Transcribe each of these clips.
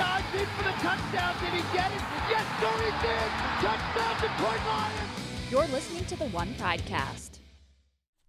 dives in for the touchdown. Did he get it? Yes, he did. Touchdown, Detroit Lions. You're listening to the One Pridecast.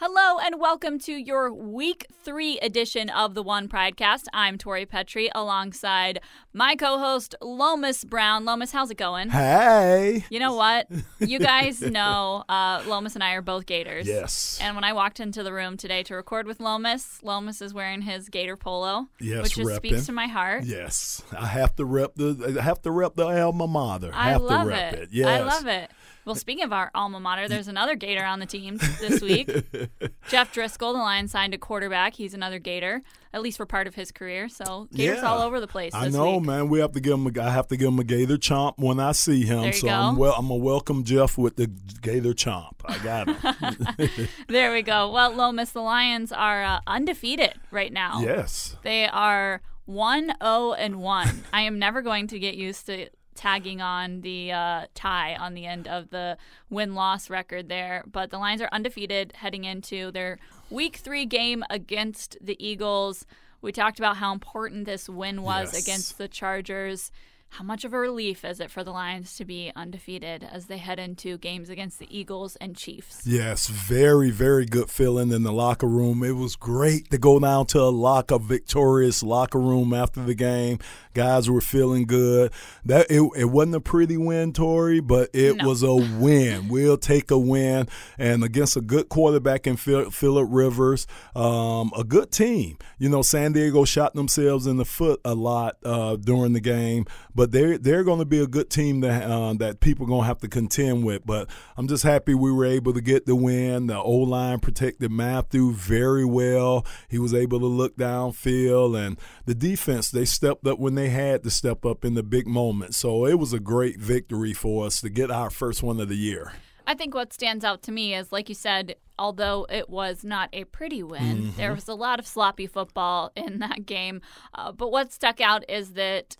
Hello and welcome to your week three edition of the One Pridecast. I'm Tori Petry alongside my co-host Lomas Brown. Lomas, how's it going? Hey. You know what? You guys know uh, Lomas and I are both Gators. Yes. And when I walked into the room today to record with Lomas, Lomas is wearing his Gator polo, Yes, which just repping. speaks to my heart. Yes, I have to rep the I have to rep the alma mater. I have love to rep it. it. Yes. I love it. Well, speaking of our alma mater, there's another Gator on the team this week. Jeff Driskel, the Lions signed a quarterback. He's another Gator, at least for part of his career. So Gators Yeah. all over the place. I know, week. man. We have to give him. A, I have to give him a Gator chomp when I see him. So go. I'm well. I'm gonna welcome Jeff with the Gator chomp. I got him. There we go. Well, Lomas, the Lions are uh, undefeated right now. yes. They are 1 0 and 1. I am never going to get used to tagging on the uh, tie on the end of the win loss record there. But the Lions are undefeated heading into their week three game against the Eagles. We talked about how important this win was Yes. against the Chargers. How much of a relief is it for the Lions to be undefeated as they head into games against the Eagles and Chiefs? Yes, very, very good feeling in the locker room. It was great to go down to a locker, victorious locker room after the game. Guys were feeling good. That it, it wasn't a pretty win, Tori, but it No. was a win. We'll take a win, and against a good quarterback in Philip Rivers, um, a good team. You know, San Diego shot themselves in the foot a lot uh, during the game, but they're they're going to be a good team that uh, that people are going to have to contend with. But I'm just happy we were able to get the win. The O line protected Matthew very well. He was able to look downfield, and the defense they stepped up when they had to step up in the big moments. So it was a great victory for us to get our first one of the year. I think what stands out to me is, like you said, although it was not a pretty win, there was a lot of sloppy football in that game. Uh, but what stuck out is that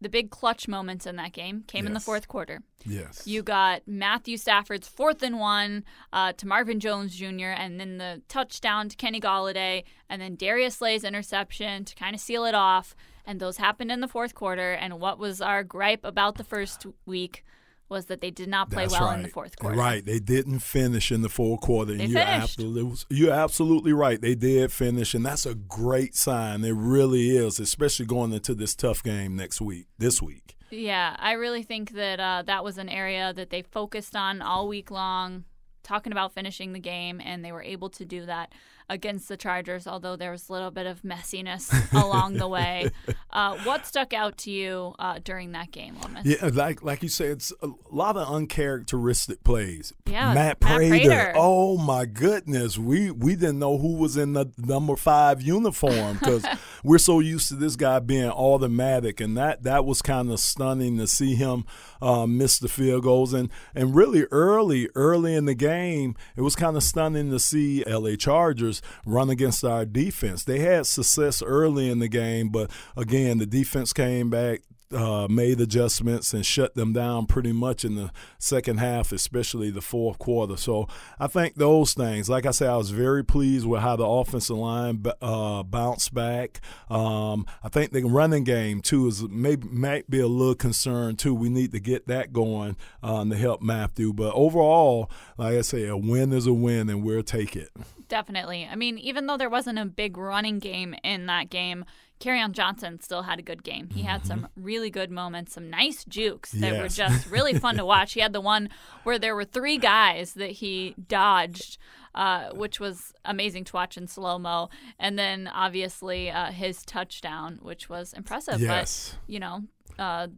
the big clutch moments in that game came in the fourth quarter. Yes. You got Matthew Stafford's fourth and one uh, to Marvin Jones Jr., and then the touchdown to Kenny Golladay, and then Darius Slay's interception to kind of seal it off. And those happened in the fourth quarter. And what was our gripe about the first week was that they did not play That's well right. in the fourth quarter. Right, they didn't finish in the fourth quarter. and They you're finished. absolutely, you're absolutely right. They did finish, and that's a great sign. It really is, especially going into this tough game next week. This week. Yeah, I really think that uh, that was an area that they focused on all week long, talking about finishing the game, and they were able to do that against the Chargers, although there was a little bit of messiness along the way. Uh, what stuck out to you uh, during that game, Lomas? Yeah, like like you said, it's a lot of uncharacteristic plays. Yeah, Matt Matt Prater. Prater. Oh my goodness, we we didn't know who was in the number five uniform because we're so used to this guy being automatic, and that that was kind of stunning to see him uh, miss the field goals, and and really early early in the game, it was kind of stunning to see L.A. Chargers run against our defense. They had success early in the game, but again, the defense came back uh, made adjustments and shut them down pretty much in the second half, especially the fourth quarter. So I think those things, like I said, I was very pleased with how the offensive line uh, bounced back. Um, I think the running game too is maybe might be a little concern too. We need to get that going um, to help Matthew. But overall, like I say, a win is a win, and we'll take it. Definitely. I mean, even though there wasn't a big running game in that game, on Johnson still had a good game. He had some really good moments, some nice jukes that were just really fun to watch. He had the one where there were three guys that he dodged, uh, which was amazing to watch in slow mo. And then obviously uh, his touchdown, which was impressive. Yes. But, you know, uh,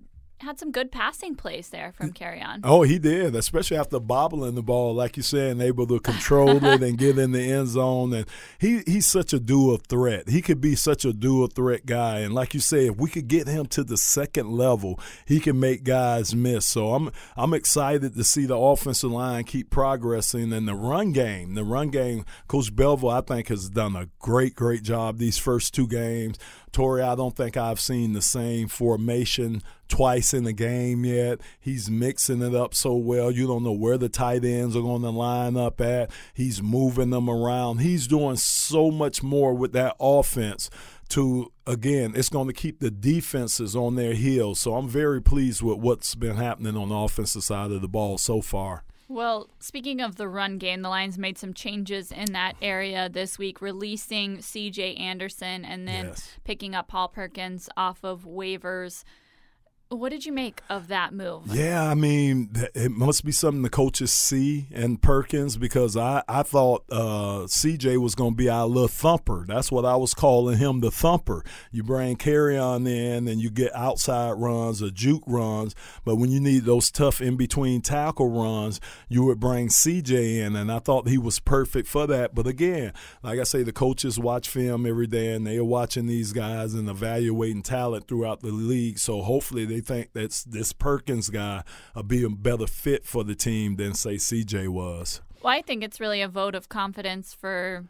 had some good passing plays there from Kerryon. Oh, he did, especially after bobbling the ball, like you said, and able to control it and get in the end zone. And he he's such a dual threat. He could be such a dual threat guy. And like you said, if we could get him to the second level, he can make guys miss. So I'm I'm excited to see the offensive line keep progressing and the run game. The run game, Coach Bevell, I think, has done a great, great job these first two games. Tori, I don't think I've seen the same formation twice in the game yet. He's mixing it up so well. You don't know where the tight ends are going to line up at. He's moving them around. He's doing so much more with that offense to again, it's going to keep the defenses on their heels. So I'm very pleased with what's been happening on the offensive side of the ball so far. Well, speaking of the run game, the Lions made some changes in that area this week, releasing CJ Anderson and then Yes. picking up Paul Perkins off of waivers. What did you make of that move? Yeah, I mean, it must be something the coaches see in Perkins because I, I thought uh, CJ was going to be our little thumper. That's what I was calling him, the thumper. You bring Kerryon in and you get outside runs or juke runs, but when you need those tough in between tackle runs, you would bring CJ in, and I thought he was perfect for that. But again, like I say, the coaches watch film every day and they are watching these guys and evaluating talent throughout the league. So hopefully they think that this Perkins guy will be a better fit for the team than say CJ was. Well, I think it's really a vote of confidence for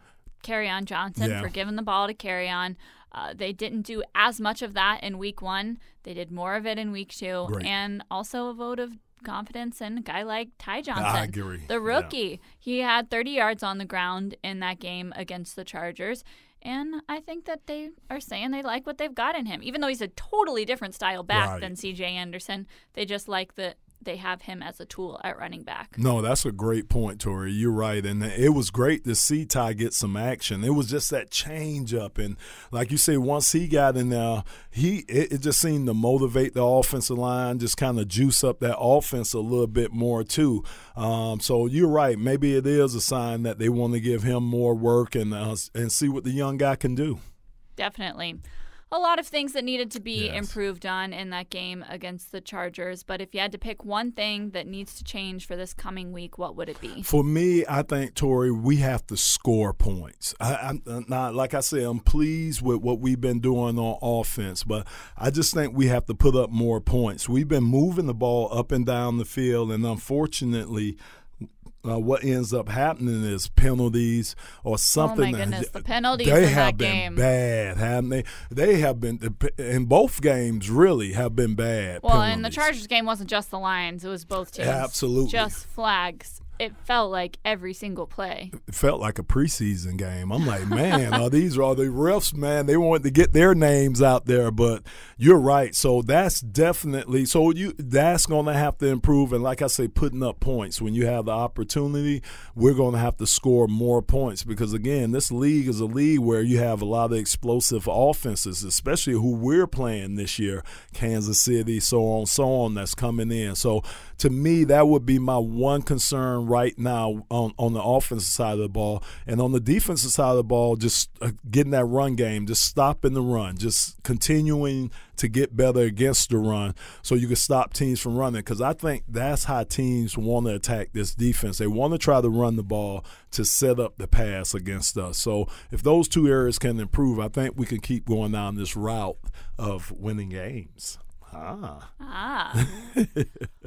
Kerryon Johnson Yeah. for giving the ball to Kerryon. Uh, they didn't do as much of that in week one. They did more of it in week two, Great. and also a vote of confidence in a guy like Ty Johnson, the Yeah. rookie. He had 30 yards on the ground in that game against the Chargers. And I think that they are saying they like what they've got in him, even though he's a totally different style back Right. than C.J. Anderson. They just like that they have him as a tool at running back. No, that's a great point, Tori. You're right, and it was great to see Ty get some action. It was just that change up, and like you say, once he got in there, he it, it just seemed to motivate the offensive line, just kind of juice up that offense a little bit more too. Um, so you're right. Maybe it is a sign that they want to give him more work and uh, and see what the young guy can do. Definitely. A lot of things that needed to be Yes. improved on in that game against the Chargers. But if you had to pick one thing that needs to change for this coming week, what would it be? For me, I think Tori, we have to score points. I, I'm uh, not like I said, I'm pleased with what we've been doing on offense, but I just think we have to put up more points. We've been moving the ball up and down the field, and unfortunately. Uh, what ends up happening is penalties or something. Oh my goodness, the penalties they have that been game. bad, haven't they? They have been in both games. Really, have been bad. Well, and the. Chargers game wasn't just the Lions, it was both teams. Absolutely. Just flags. It felt like every single play. it felt like a preseason game. I'm like, man, are these are the refs, man? They want to get their names out there, but you're right. So that's definitely so you that's gonna have to improve. And like I say, putting up points when you have the opportunity, we're gonna have to score more points because again, this league is a league where you have a lot of explosive offenses, especially who we're playing this year, Kansas City, so on, so on, that's coming in. So to me, that would be my one concern right now on, on the offensive side of the ball. And on the defensive side of the ball, just uh, getting that run game, just stopping the run, just continuing to get better against the run so you can stop teams from running. Because I think that's how teams want to attack this defense. They want to try to run the ball to set up the pass against us. So if those two areas can improve, I think we can keep going down this route of winning games. Ah. Ah.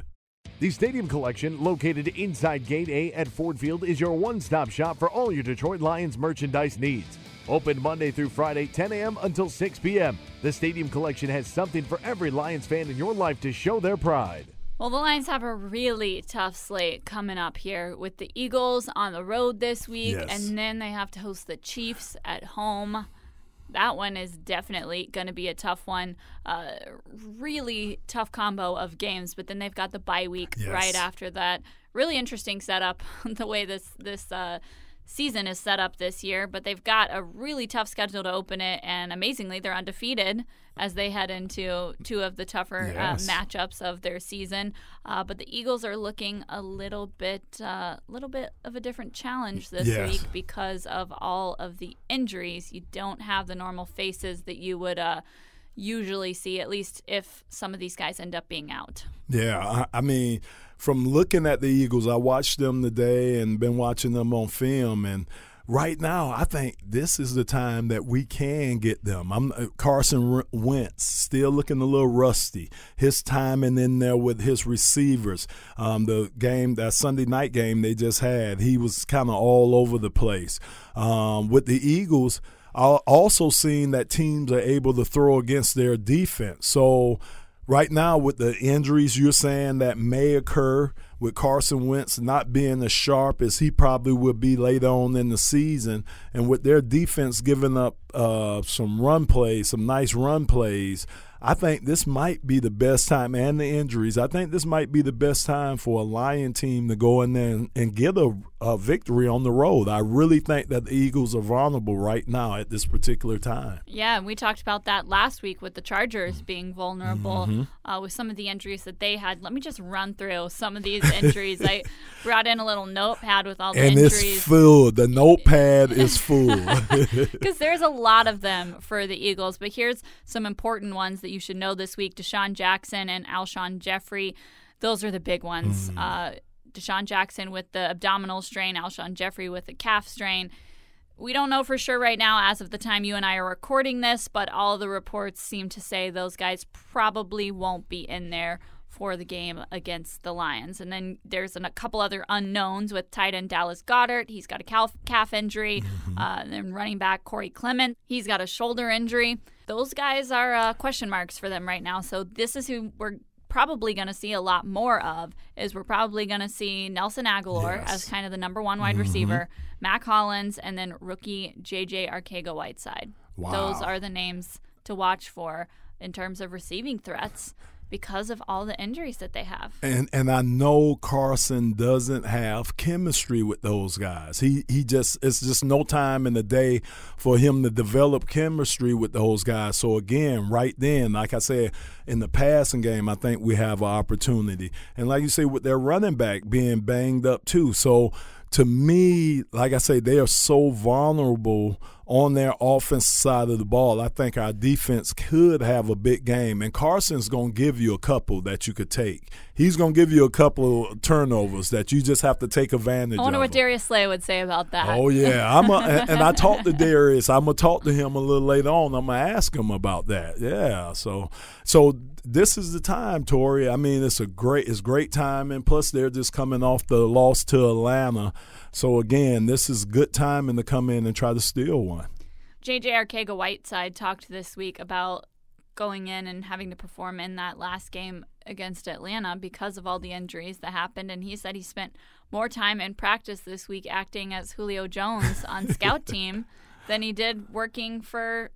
The Stadium Collection, located inside Gate A at Ford Field, is your one stop shop for all your Detroit Lions merchandise needs. Open Monday through Friday, 10 a.m. until 6 p.m. The Stadium Collection has something for every Lions fan in your life to show their pride. Well, the Lions have a really tough slate coming up here with the Eagles on the road this week, Yes. and then they have to host the Chiefs at home. That one is definitely going to be a tough one. Uh, really tough combo of games, but then they've got the bye week Yes. right after that. Really interesting setup the way this this uh, season is set up this year. But they've got a really tough schedule to open it, and amazingly, they're undefeated as they head into two of the tougher Yes. uh, matchups of their season. Uh, but the Eagles are looking a little bit, uh, little bit of a different challenge this Yes. week because of all of the injuries. You don't have the normal faces that you would uh, usually see, at least if some of these guys end up being out. Yeah, I, I mean, from looking at the Eagles, I watched them today and been watching them on film, and right now, I think this is the time that we can get them. I'm uh, Carson Wentz still looking a little rusty. His timing in there with his receivers. Um, the game, that Sunday night game they just had, he was kind of all over the place. Um, with the Eagles. I also seen that teams are able to throw against their defense. So right now with the injuries you're saying that may occur with Carson Wentz not being as sharp as he probably would be later on in the season, and with their defense giving up uh, some run plays, some nice run plays. I think this might be the best time, and the injuries. I think this might be the best time for a Lion team to go in there and, and get a, a victory on the road. I really think that the Eagles are vulnerable right now at this particular time. Yeah, and we talked about that last week with the Chargers being vulnerable mm-hmm. uh, with some of the injuries that they had. Let me just run through some of these injuries. I brought in a little notepad with all the and injuries. And it's full. The notepad is full. Because there's a lot of them for the Eagles. But here's some important ones that you should know this week DeSean Jackson and Alshon Jeffery. Those are the big ones. Mm. Uh, DeSean Jackson with the abdominal strain, Alshon Jeffery with the calf strain. We don't know for sure right now as of the time you and I are recording this, but all the reports seem to say those guys probably won't be in there for the game against the Lions. And then there's an, a couple other unknowns with tight end Dallas Goedert. He's got a calf, calf injury. Mm-hmm. Uh, and then running back Corey Clement. He's got a shoulder injury. Those guys are uh, question marks for them right now. So this is who we're probably going to see a lot more of is we're probably going to see Nelson Agholor yes. as kind of the number one wide mm-hmm. receiver, Mack Hollins, and then rookie JJ Arcega-Whiteside. Wow. Those are the names to watch for in terms of receiving threats because of all the injuries that they have. And and I know Carson doesn't have chemistry with those guys. He he just it's just no time in the day for him to develop chemistry with those guys. So again, right then, like I said, in the passing game, I think we have an opportunity. And like you say, with their running back being banged up too. So to me, like I say, they are so vulnerable on their offense side of the ball. I think our defense could have a big game, and Carson's going to give you a couple that you could take. He's going to give you a couple of turnovers that you just have to take advantage. Of. I wonder of what Darius Slay would say about that. Oh yeah, I'm a, and I talked to Darius. I'm gonna talk to him a little later on. I'm gonna ask him about that. Yeah, so so this is the time, Tori. I mean, it's a great it's great time, and plus they're just coming off the loss to Atlanta. So again, this is good timing to come in and try to steal one. JJ Arcega-Whiteside talked this week about going in and having to perform in that last game against Atlanta because of all the injuries that happened. And he said he spent more time in practice this week acting as Julio Jones on scout team than he did working for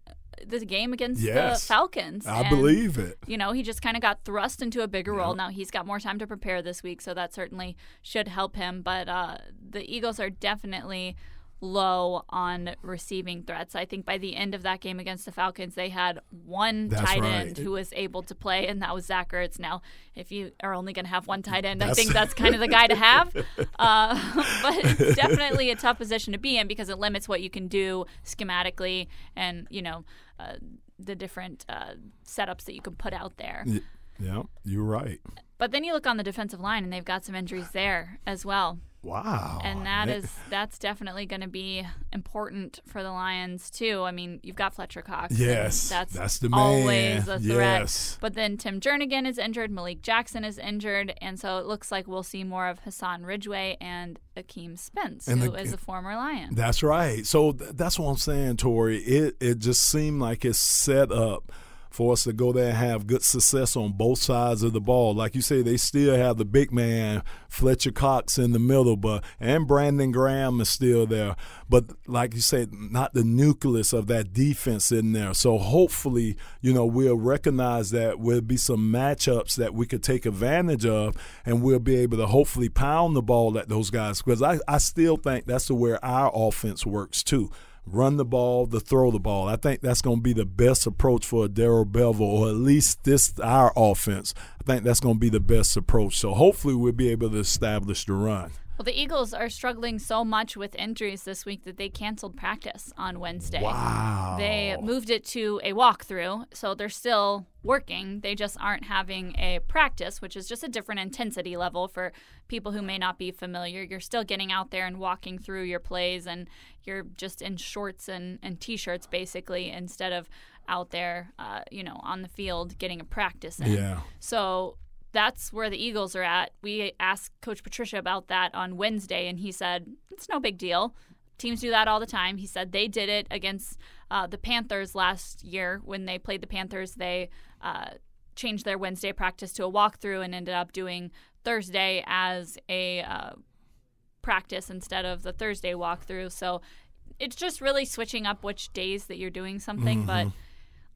the game against yes, the Falcons. I and, believe it. You know, he just kind of got thrust into a bigger yep. role. Now he's got more time to prepare this week, so that certainly should help him. But uh, the Eagles are definitely low on receiving threats. I think by the end of that game against the Falcons, they had one That's tight right. end who was able to play, and that was Zach Ertz. Now, if you are only going to have one tight end, I think that's kind of the guy to have. Uh, but it's definitely a tough position to be in because it limits what you can do schematically and, you know, uh, the different uh, setups that you can put out there. Yeah, you're right. But then you look on the defensive line, and they've got some injuries there as well. Wow. And that is that's definitely going to be important for the Lions too. I mean, you've got Fletcher Cox. Yes. That's, that's the always a threat. Yes. But then Tim Jernigan is injured, Malik Jackson is injured, and so it looks like we'll see more of Hassan Ridgeway and Akeem Spence, and who the, is a former Lion. That's right. So th- that's what I'm saying, Tori. It it just seemed like it's set up – for us to go there and have good success on both sides of the ball. Like you say, they still have the big man Fletcher Cox in the middle, but and Brandon Graham is still there. But like you said, not the nucleus of that defense in there. So hopefully, you know, we'll recognize that will be some matchups that we could take advantage of, and we'll be able to hopefully pound the ball at those guys because I, I still think that's the where our offense works too run the ball, the throw the ball. I think that's going to be the best approach for Darrell Bevell, or at least this our offense. I think that's going to be the best approach. So hopefully we'll be able to establish the run. Well, the Eagles are struggling so much with injuries this week that they canceled practice on Wednesday. Wow. They moved it to a walkthrough, so they're still working. They just aren't having a practice, which is just a different intensity level for people who may not be familiar. You're still getting out there and walking through your plays, and you're just in shorts and, and t shirts basically instead of out there, uh, you know, on the field getting a practice in. Yeah. So that's where the Eagles are at. We asked Coach Patricia about that on Wednesday, and he said it's no big deal. Teams do that all the time. He said they did it against uh, the Panthers last year when they played the Panthers. They uh, changed their Wednesday practice to a walkthrough and ended up doing Thursday as a uh, practice instead of the Thursday walkthrough. So it's just really switching up which days that you're doing something, but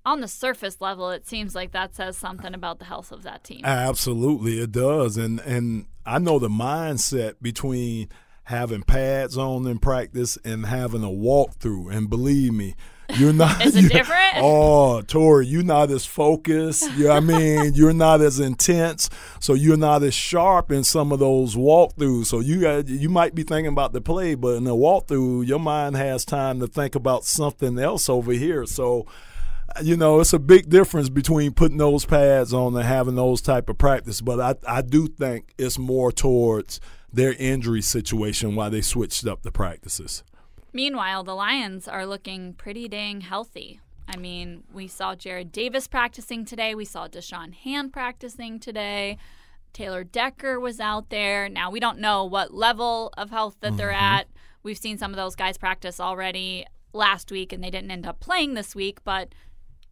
on the surface level, it seems like that says something about the health of that team. Absolutely, it does, and and I know the mindset between having pads on in practice and having a walkthrough, and believe me. You're not. Is it you- different? Oh, Tori, you're not as focused. You, I mean, you're not as intense, so you're not as sharp in some of those walkthroughs. So you got, you might be thinking about the play, but in a walkthrough, your mind has time to think about something else over here. So you know, it's a big difference between putting those pads on and having those type of practice. But I, I do think it's more towards their injury situation why they switched up the practices. Meanwhile, the Lions are looking pretty dang healthy. I mean, we saw Jarrad Davis practicing today. We saw Da'Shawn Hand practicing today. Taylor Decker was out there. Now, we don't know what level of health that they're mm-hmm. at. We've seen some of those guys practice already last week and they didn't end up playing this week, but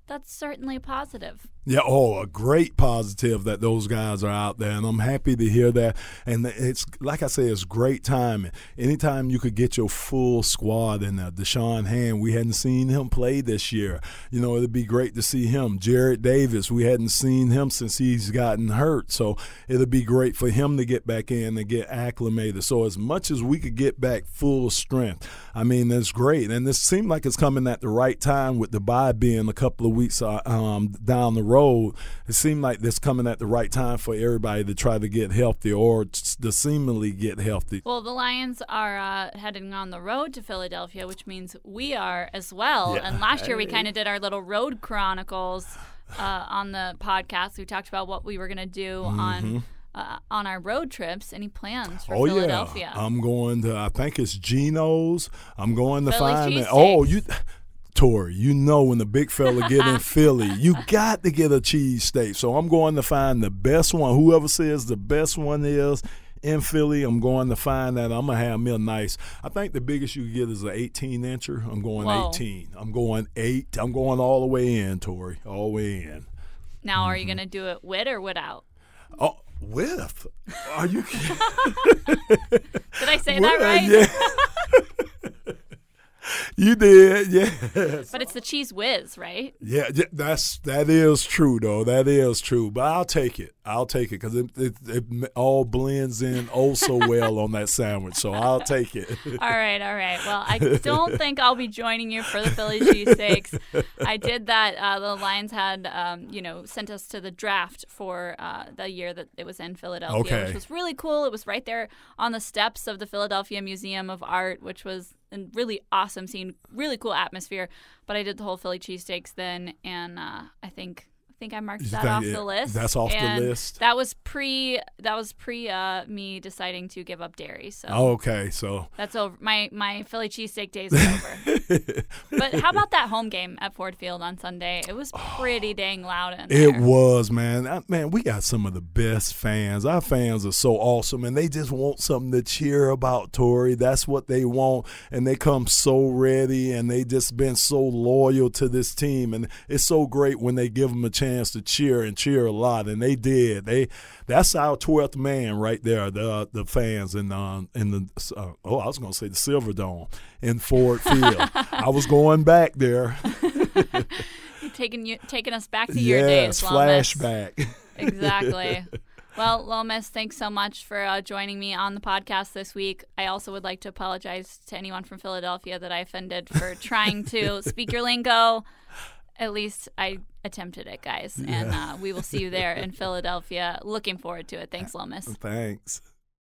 that's certainly positive. Yeah, oh, a great positive that those guys are out there, and I'm happy to hear that. And it's like I say, it's great timing. Anytime you could get your full squad in there, Da'Shawn Hand, we hadn't seen him play this year. You know, it'd be great to see him. Jarrad Davis, we hadn't seen him since he's gotten hurt, so it'd be great for him to get back in and get acclimated. So as much as we could get back full strength, I mean, that's great. And this seemed like it's coming at the right time with the bye being a couple of weeks uh, um, down the road road, it seemed like this coming at the right time for everybody to try to get healthy or to seemingly get healthy. Well, the Lions are uh, heading on the road to Philadelphia, which means we are as well. Yeah. And last year we kind of did our little road chronicles uh, on the podcast. We talked about what we were going to do on. Uh, on our road trips, any plans for Mm-hmm. Oh Philadelphia? yeah, I'm going to. I think it's Geno's. I'm going to Philly find it. Oh, you, Tori, you know when the big fella get in Philly, you got to get a cheesesteak. So I'm going to find the best one. Whoever says the best one is in Philly, I'm going to find that. I'm gonna have me a nice. I think the biggest you can get is an 18 incher. I'm going Whoa. 18. I'm going eight. I'm going all the way in, Tori. All the way in. now, are you Mm-hmm. going to do it with or without? Oh, with? Are you kidding? Did I say that right? Yeah. you did, yes. But it's the Cheez Whiz, right? Yeah, yeah, that's that is true though. That is true. But I'll take it. I'll take it because it, it, it all blends in oh so well on that sandwich. So I'll take it. All right, all right. Well, I don't think I'll be joining you for the Philly cheesesteaks. I did that. Uh, the Lions had, um, you know, sent us to the draft for uh, the year that it was in Philadelphia, Okay. which was really cool. It was right there on the steps of the Philadelphia Museum of Art, which was a really awesome scene, really cool atmosphere. But I did the whole Philly cheesesteaks then, and uh, I think. I think I marked You that off it- the list. that's off the list? That was pre. That was pre. Uh, me deciding to give up dairy. So okay, so that's over. My my Philly cheesesteak days are over. but how about that home game at Ford Field on Sunday? It was pretty dang loud in there. It was, man. I- Man, we got some of the best fans. Our fans are so awesome, and they just want something to cheer about, Tori. That's what they want, and they come so ready, and they just been so loyal to this team, and it's so great when they give them a chance to cheer and cheer a lot, and they did. They that's our twelfth man right there. The the fans in um in the uh, oh I was gonna say the Silver Dome in Ford Field. I was going back there. taking you taking us back to your yes, days. Flashback. Exactly. Well, Lomas, thanks so much for uh, joining me on the podcast this week. I also would like to apologize to anyone from Philadelphia that I offended for trying to speak your lingo. At least I attempted it, guys. And uh, we will see you there in Philadelphia. Looking forward to it. Thanks, Lomas. Thanks.